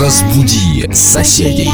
Разбуди соседей.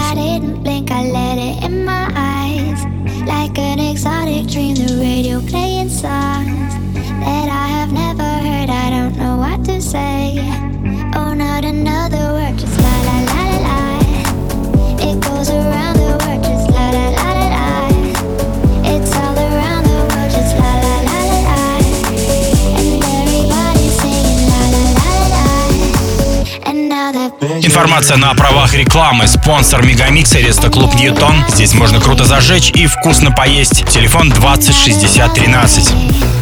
информация на правах рекламы. Спонсор Мегамикса Реста Клуб Ньютон. Здесь можно круто зажечь и вкусно поесть. Телефон 20 60 13.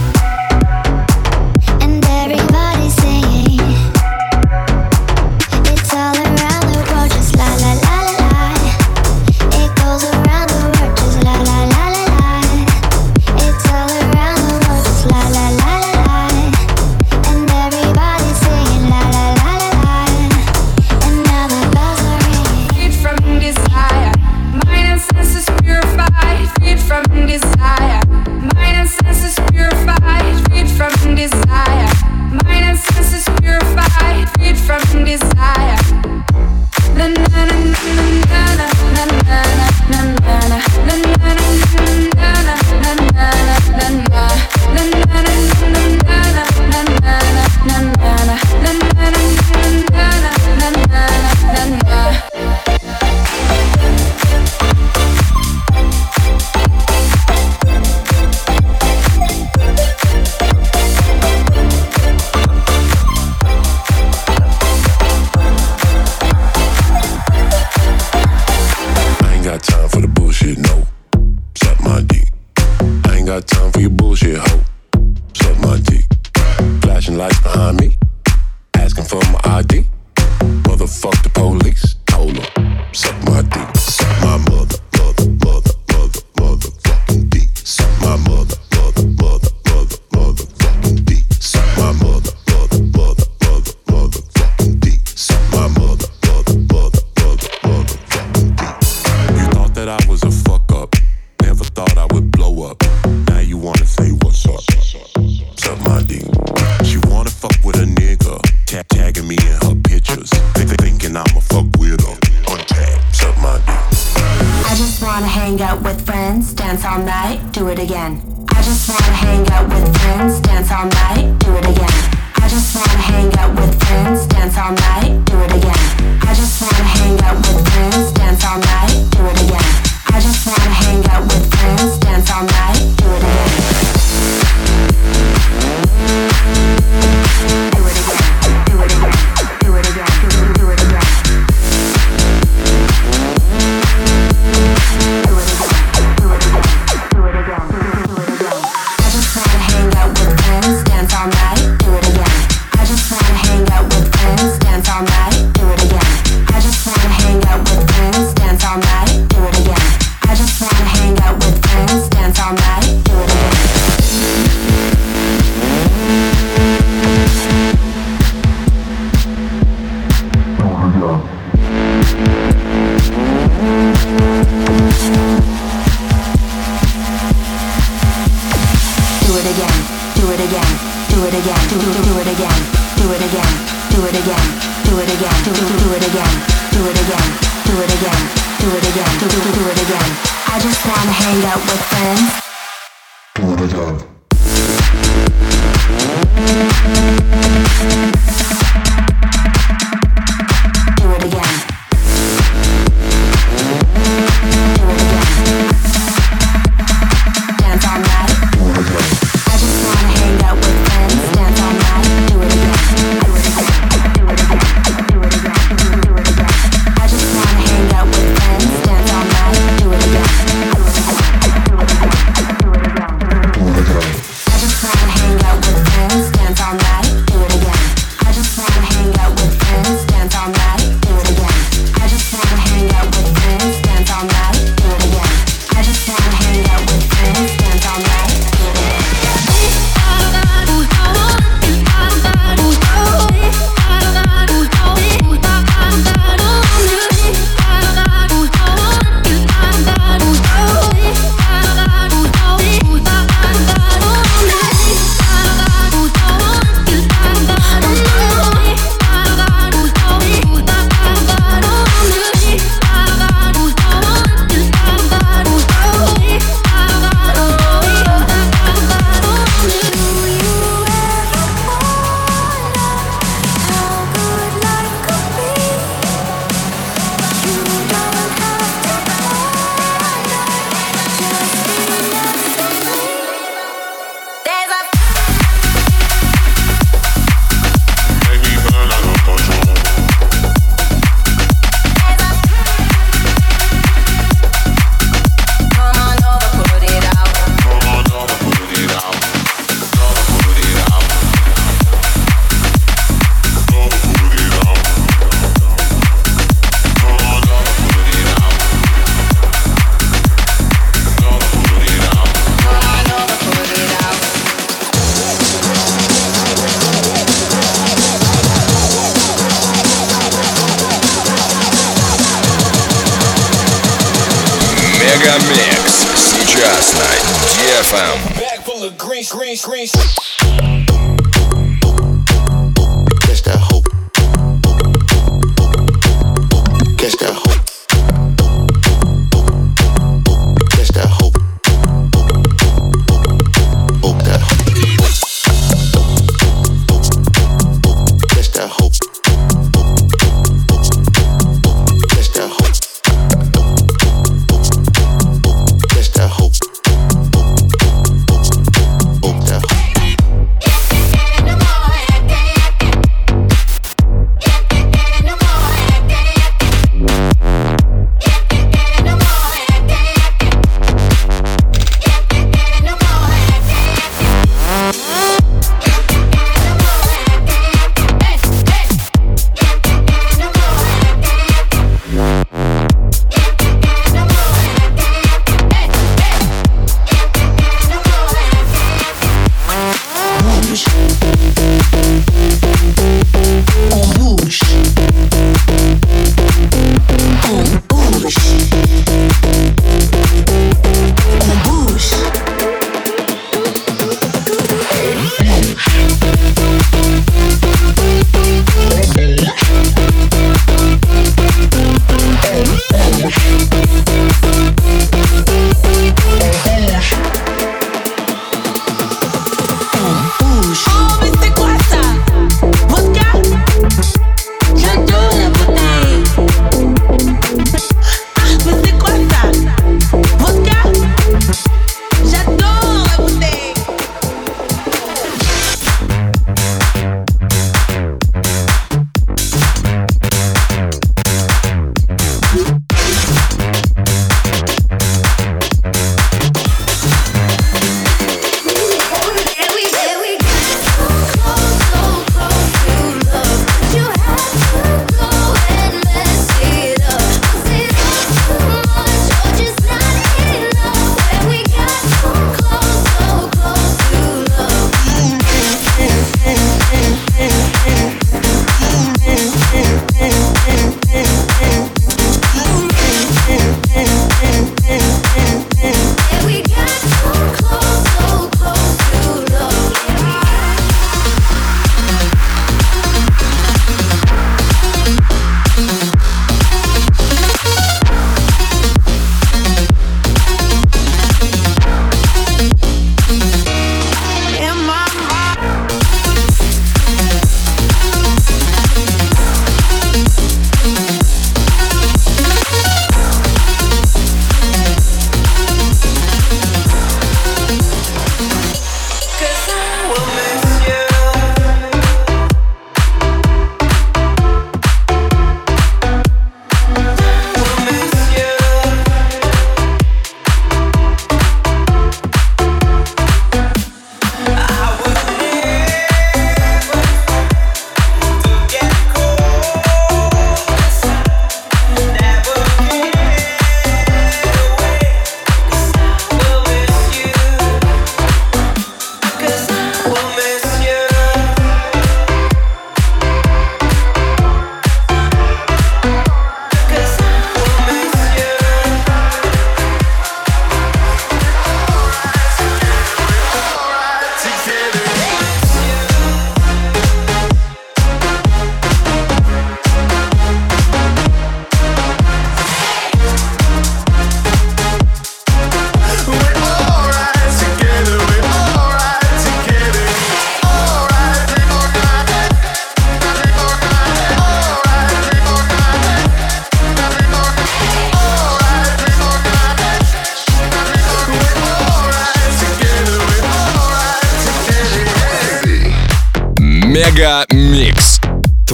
Мегамикс. Сейчас на DFM. Back full of green, green, green.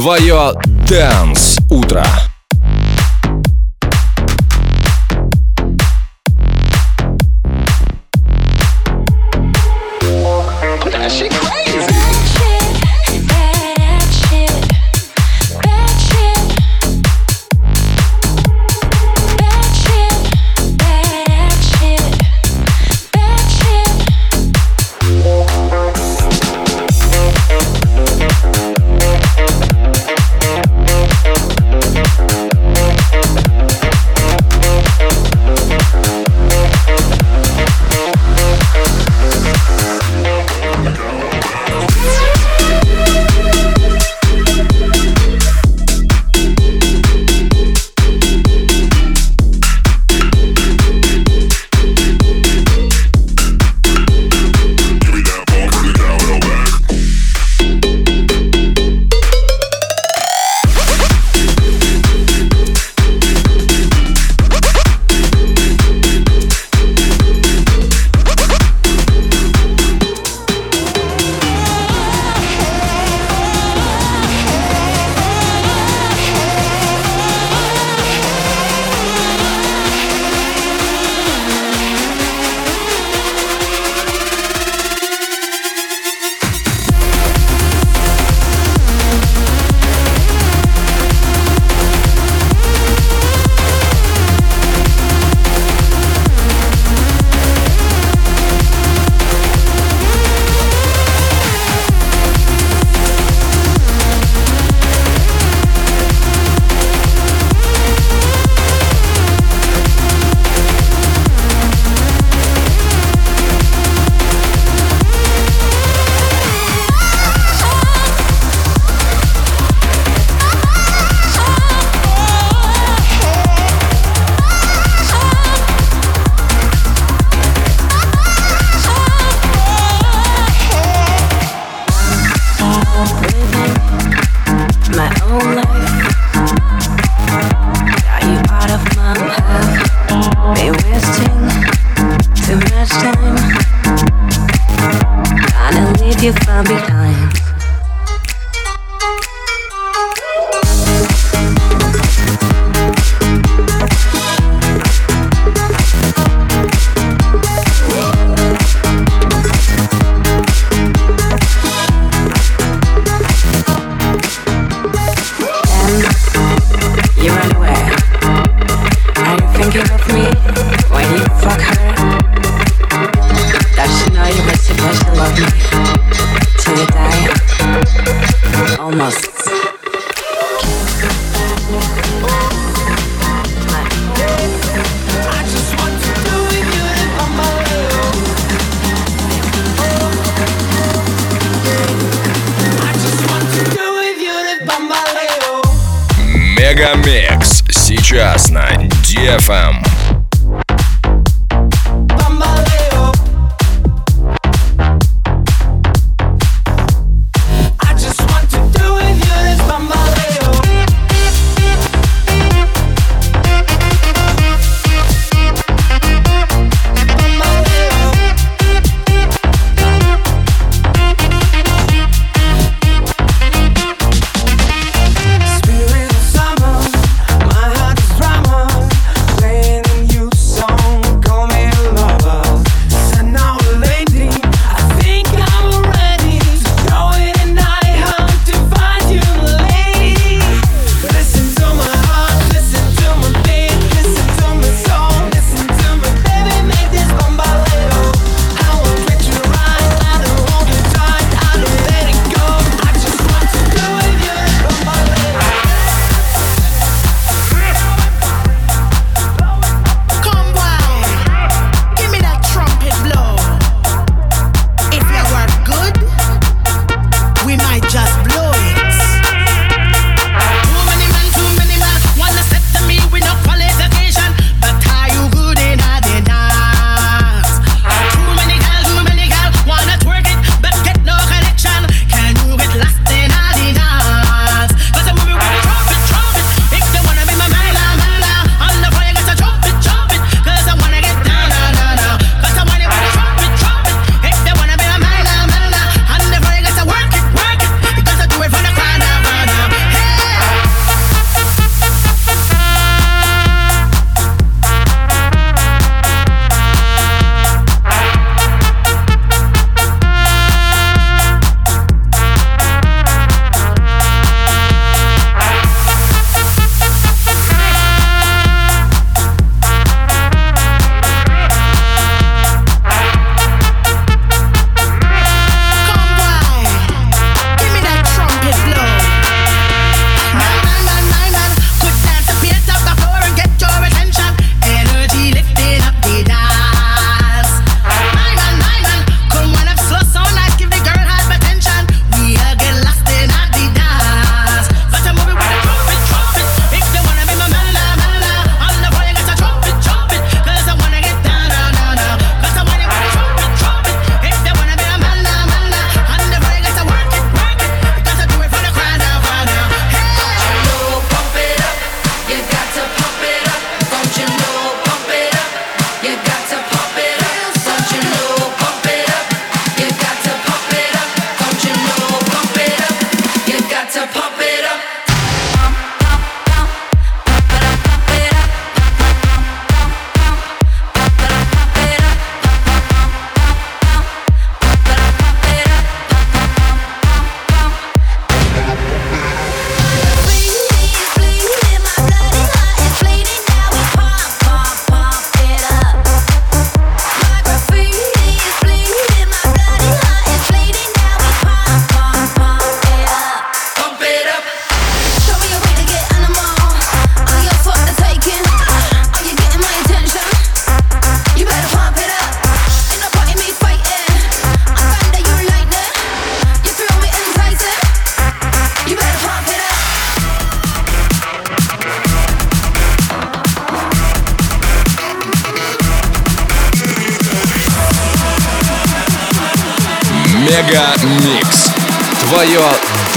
твое Dance утро.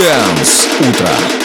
Дэнс утро.